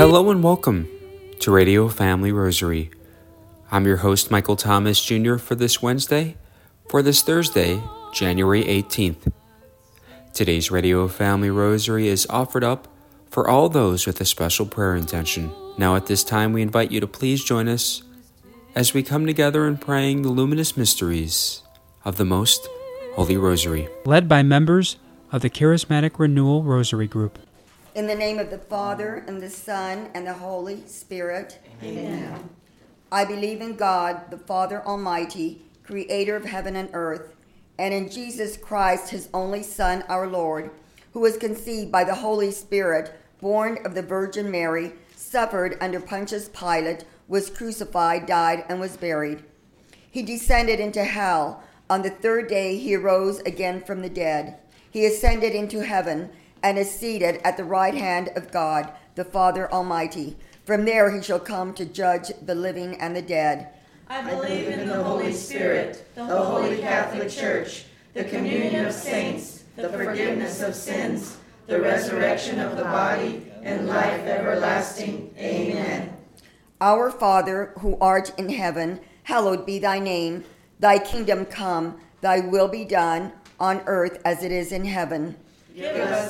Hello and welcome to Radio Family Rosary. I'm your host, Michael Thomas Jr., for this Wednesday, for this Thursday, January 18th. Today's Radio Family Rosary is offered up for all those with a special prayer intention. Now, at this time, we invite you to please join us as we come together in praying the luminous mysteries of the Most Holy Rosary. Led by members of the Charismatic Renewal Rosary Group. In the name of the Father, and the Son, and the Holy Spirit. Amen. I believe in God, the Father Almighty, creator of heaven and earth, and in Jesus Christ, his only Son, our Lord, who was conceived by the Holy Spirit, born of the Virgin Mary, suffered under Pontius Pilate, was crucified, died, and was buried. He descended into hell. On the third day, he arose again from the dead. He ascended into heaven and is seated at the right hand of God, the Father Almighty. From there he shall come to judge the living and the dead. I believe in the Holy Spirit, the Holy Catholic Church, the communion of saints, the forgiveness of sins, the resurrection of the body, and life everlasting. Amen. Our Father, who art in heaven, hallowed be thy name. Thy kingdom come, thy will be done, on earth as it is in heaven. Give us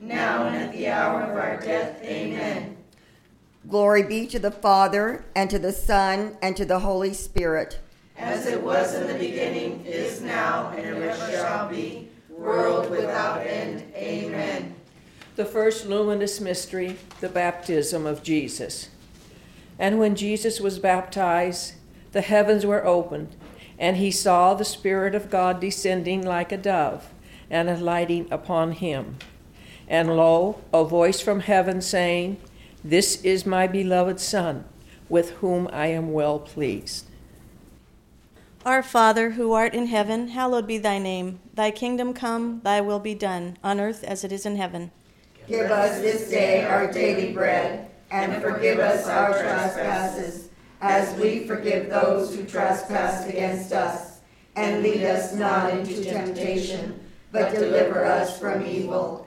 now and at the hour of our death. Amen. Glory be to the Father, and to the Son, and to the Holy Spirit. As it was in the beginning, is now, and ever shall be, world without end. Amen. The first luminous mystery, the baptism of Jesus. And when Jesus was baptized, the heavens were opened, and he saw the Spirit of God descending like a dove and alighting upon him. And lo, a voice from heaven saying, This is my beloved Son, with whom I am well pleased. Our Father, who art in heaven, hallowed be thy name. Thy kingdom come, thy will be done, on earth as it is in heaven. Give us this day our daily bread, and forgive us our trespasses, as we forgive those who trespass against us. And lead us not into temptation, but deliver us from evil.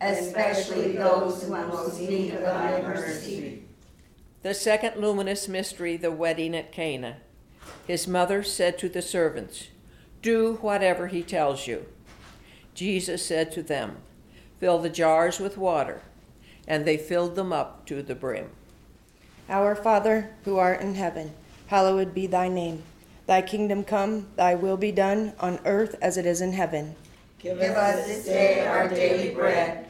especially those who most need of thy mercy. The second luminous mystery, the wedding at Cana. His mother said to the servants, Do whatever he tells you. Jesus said to them, Fill the jars with water. And they filled them up to the brim. Our Father, who art in heaven, hallowed be thy name. Thy kingdom come, thy will be done, on earth as it is in heaven. Give us this day our daily bread,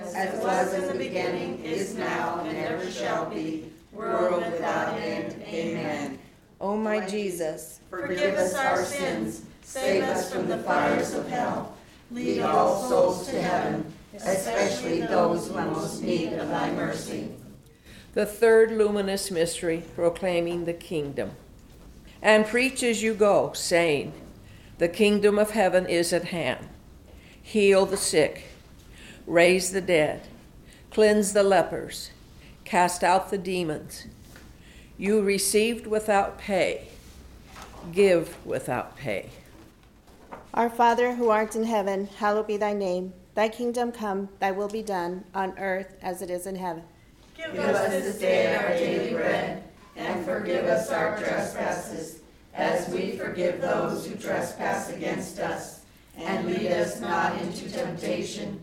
As it was in the beginning, is now, and ever shall be, world without end. Amen. O my Jesus, Forgive us our sins, save us from the fires of hell. Lead all souls to heaven, especially those who most need of thy mercy. The third luminous mystery, proclaiming the kingdom. And preach as you go, saying, The kingdom of heaven is at hand. Heal the sick, raise the dead, cleanse the lepers, cast out the demons. You received without pay, give without pay. Our Father who art in heaven, hallowed be thy name. Thy kingdom come, thy will be done, on earth as it is in heaven. Give us this day our daily bread, and forgive us our trespasses, as we forgive those who trespass against us. And lead us not into temptation,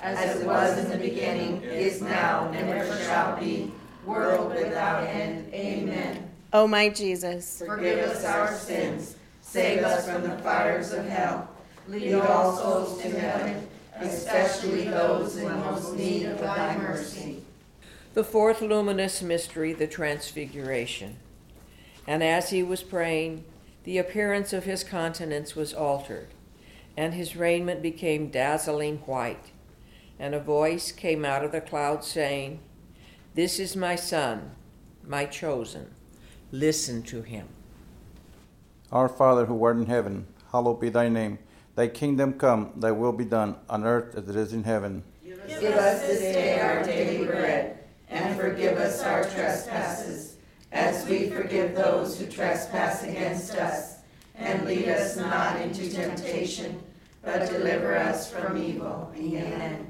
As it was in the beginning, is now, and ever shall be, world without end. Amen. O my Jesus, Forgive us our sins, save us from the fires of hell. Lead all souls to heaven, especially those in most need of thy mercy. The fourth luminous mystery, the Transfiguration. And as he was praying, the appearance of his countenance was altered, and his raiment became dazzling white. And a voice came out of the cloud saying, This is my Son, my chosen. Listen to him. Our Father who art in heaven, hallowed be thy name. Thy kingdom come, thy will be done, on earth as it is in heaven. Give us this day our daily bread, and forgive us our trespasses, as we forgive those who trespass against us. And lead us not into temptation, but deliver us from evil. Amen.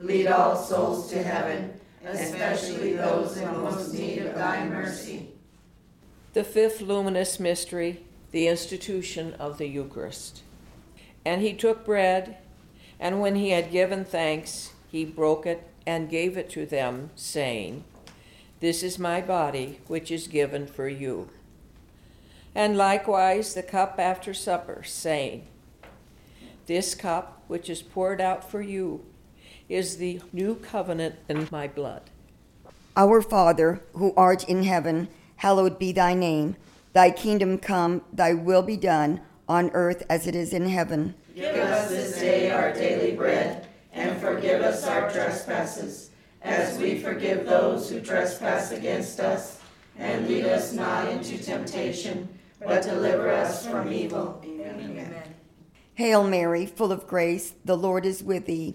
Lead all souls to heaven, especially those in most need of thy mercy. The fifth luminous mystery, the institution of the Eucharist. And he took bread, and when he had given thanks, he broke it and gave it to them, saying, This is my body, which is given for you. And likewise the cup after supper, saying, This cup, which is poured out for you, is the new covenant in my blood. Our Father, who art in heaven, hallowed be thy name. Thy kingdom come, thy will be done, on earth as it is in heaven. Give us this day our daily bread, and forgive us our trespasses, as we forgive those who trespass against us. And lead us not into temptation, but deliver us from evil. Amen. Hail Mary, full of grace, the Lord is with thee.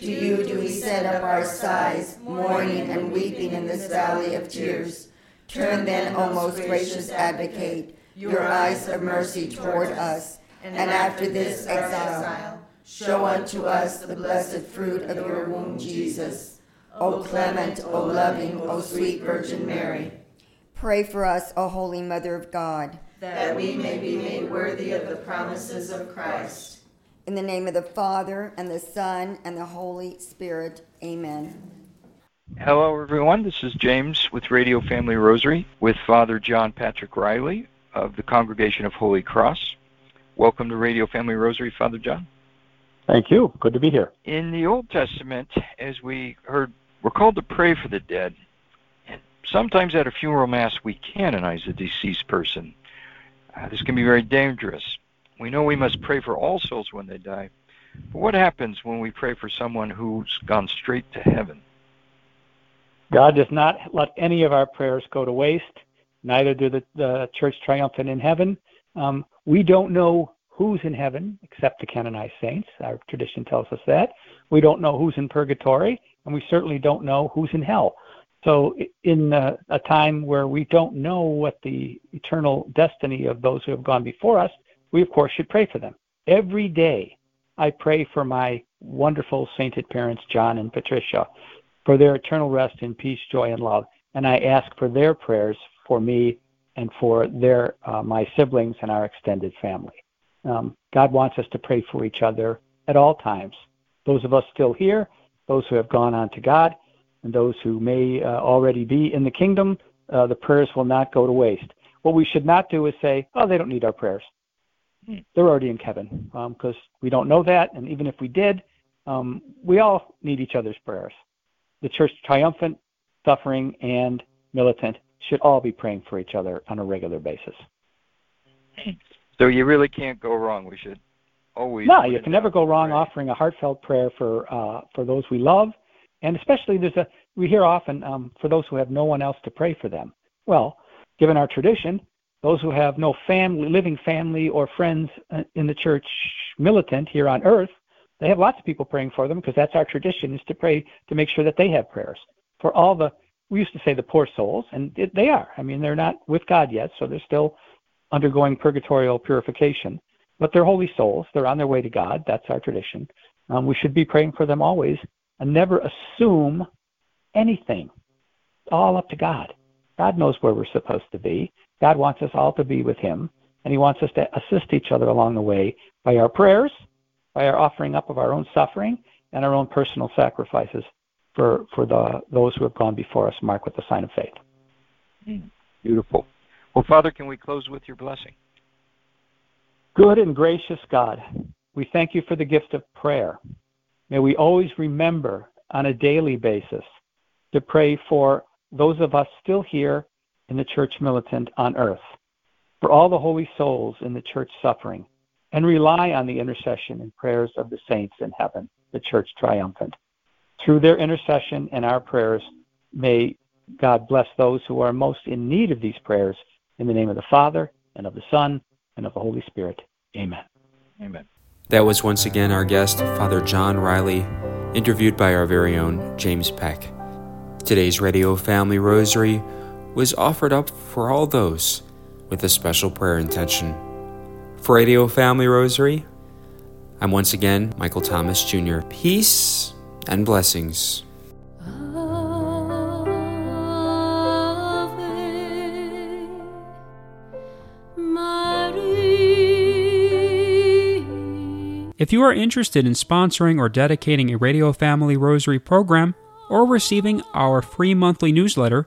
To you do we set up our sighs, mourning and weeping in this valley of tears. Turn then, O most gracious advocate, your eyes of mercy toward us, and after this exile, show unto us the blessed fruit of your womb, Jesus. O clement, O loving, O sweet Virgin Mary. Pray for us, O Holy Mother of God. that we may be made worthy of the promises of Christ. In the name of the Father, and the Son, and the Holy Spirit. Amen. Hello, everyone. This is James with Radio Family Rosary with Father John Patrick Riley of the Congregation of Holy Cross. Welcome to Radio Family Rosary, Father John. Thank you. Good to be here. In the Old Testament, as we heard, we're called to pray for the dead. And sometimes at a funeral mass, we canonize a deceased person. Uh, this can be very dangerous. We know we must pray for all souls when they die. But what happens when we pray for someone who's gone straight to heaven? God does not let any of our prayers go to waste. Neither do the, the church triumphant in heaven. Um, we don't know who's in heaven except the canonized saints. Our tradition tells us that. We don't know who's in purgatory, and we certainly don't know who's in hell. So, in a, a time where we don't know what the eternal destiny of those who have gone before us, we of course should pray for them. Every day, I pray for my wonderful sainted parents, John and Patricia for their eternal rest in peace, joy, and love. And I ask for their prayers for me and for their uh, my siblings and our extended family. Um, God wants us to pray for each other at all times. Those of us still here, those who have gone on to God, and those who may uh, already be in the kingdom, uh, the prayers will not go to waste. What we should not do is say, "Oh, they don't need our prayers; they're already in heaven," because um, we don't know that. And even if we did, um, we all need each other's prayers the church triumphant, suffering, and militant should all be praying for each other on a regular basis. So you really can't go wrong. We should always. No, you can never go wrong offering a heartfelt prayer for uh, for those we love, and especially there's a we hear often um, for those who have no one else to pray for them. Well, given our tradition, those who have no family, living family or friends uh, in the church militant here on earth they have lots of people praying for them because that's our tradition is to pray to make sure that they have prayers for all the we used to say the poor souls and it, they are. I mean they're not with god yet so they're still undergoing purgatorial purification. But they're holy souls. They're on their way to god. That's our tradition. Um, we should be praying for them always and never assume anything. It's all up to god. God knows where we're supposed to be god wants us all to be with him and he wants us to assist each other along the way by our prayers by our offering up of our own suffering and our own personal sacrifices for, for the, those who have gone before us, marked with the sign of faith. Beautiful. Well, Father, can we close with your blessing? Good and gracious God, we thank you for the gift of prayer. May we always remember on a daily basis to pray for those of us still here in the church militant on earth, for all the holy souls in the church suffering, and rely on the intercession and prayers of the saints in heaven, the church triumphant. Through their intercession and our prayers, may God bless those who are most in need of these prayers. In the name of the Father, and of the Son, and of the Holy Spirit. Amen. Amen. That was once again our guest, Father John Riley, interviewed by our very own James Peck. Today's Radio Family Rosary was offered up for all those with a special prayer intention. For Radio Family Rosary, I'm once again Michael Thomas Jr. Peace and blessings. If you are interested in sponsoring or dedicating a Radio Family Rosary program or receiving our free monthly newsletter,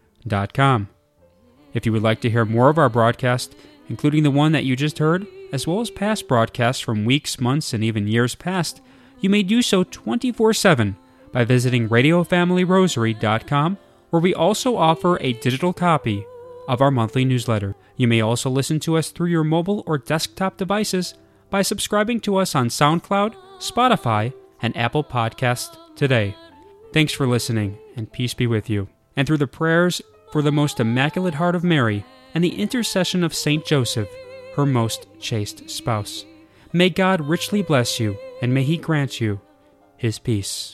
If you would like to hear more of our broadcast, including the one that you just heard, as well as past broadcasts from weeks, months, and even years past, you may do so 24 7 by visiting RadioFamilyRosary.com, where we also offer a digital copy of our monthly newsletter. You may also listen to us through your mobile or desktop devices by subscribing to us on SoundCloud, Spotify, and Apple Podcasts today. Thanks for listening, and peace be with you. And through the prayers for the most immaculate heart of Mary and the intercession of Saint Joseph, her most chaste spouse. May God richly bless you, and may He grant you His peace.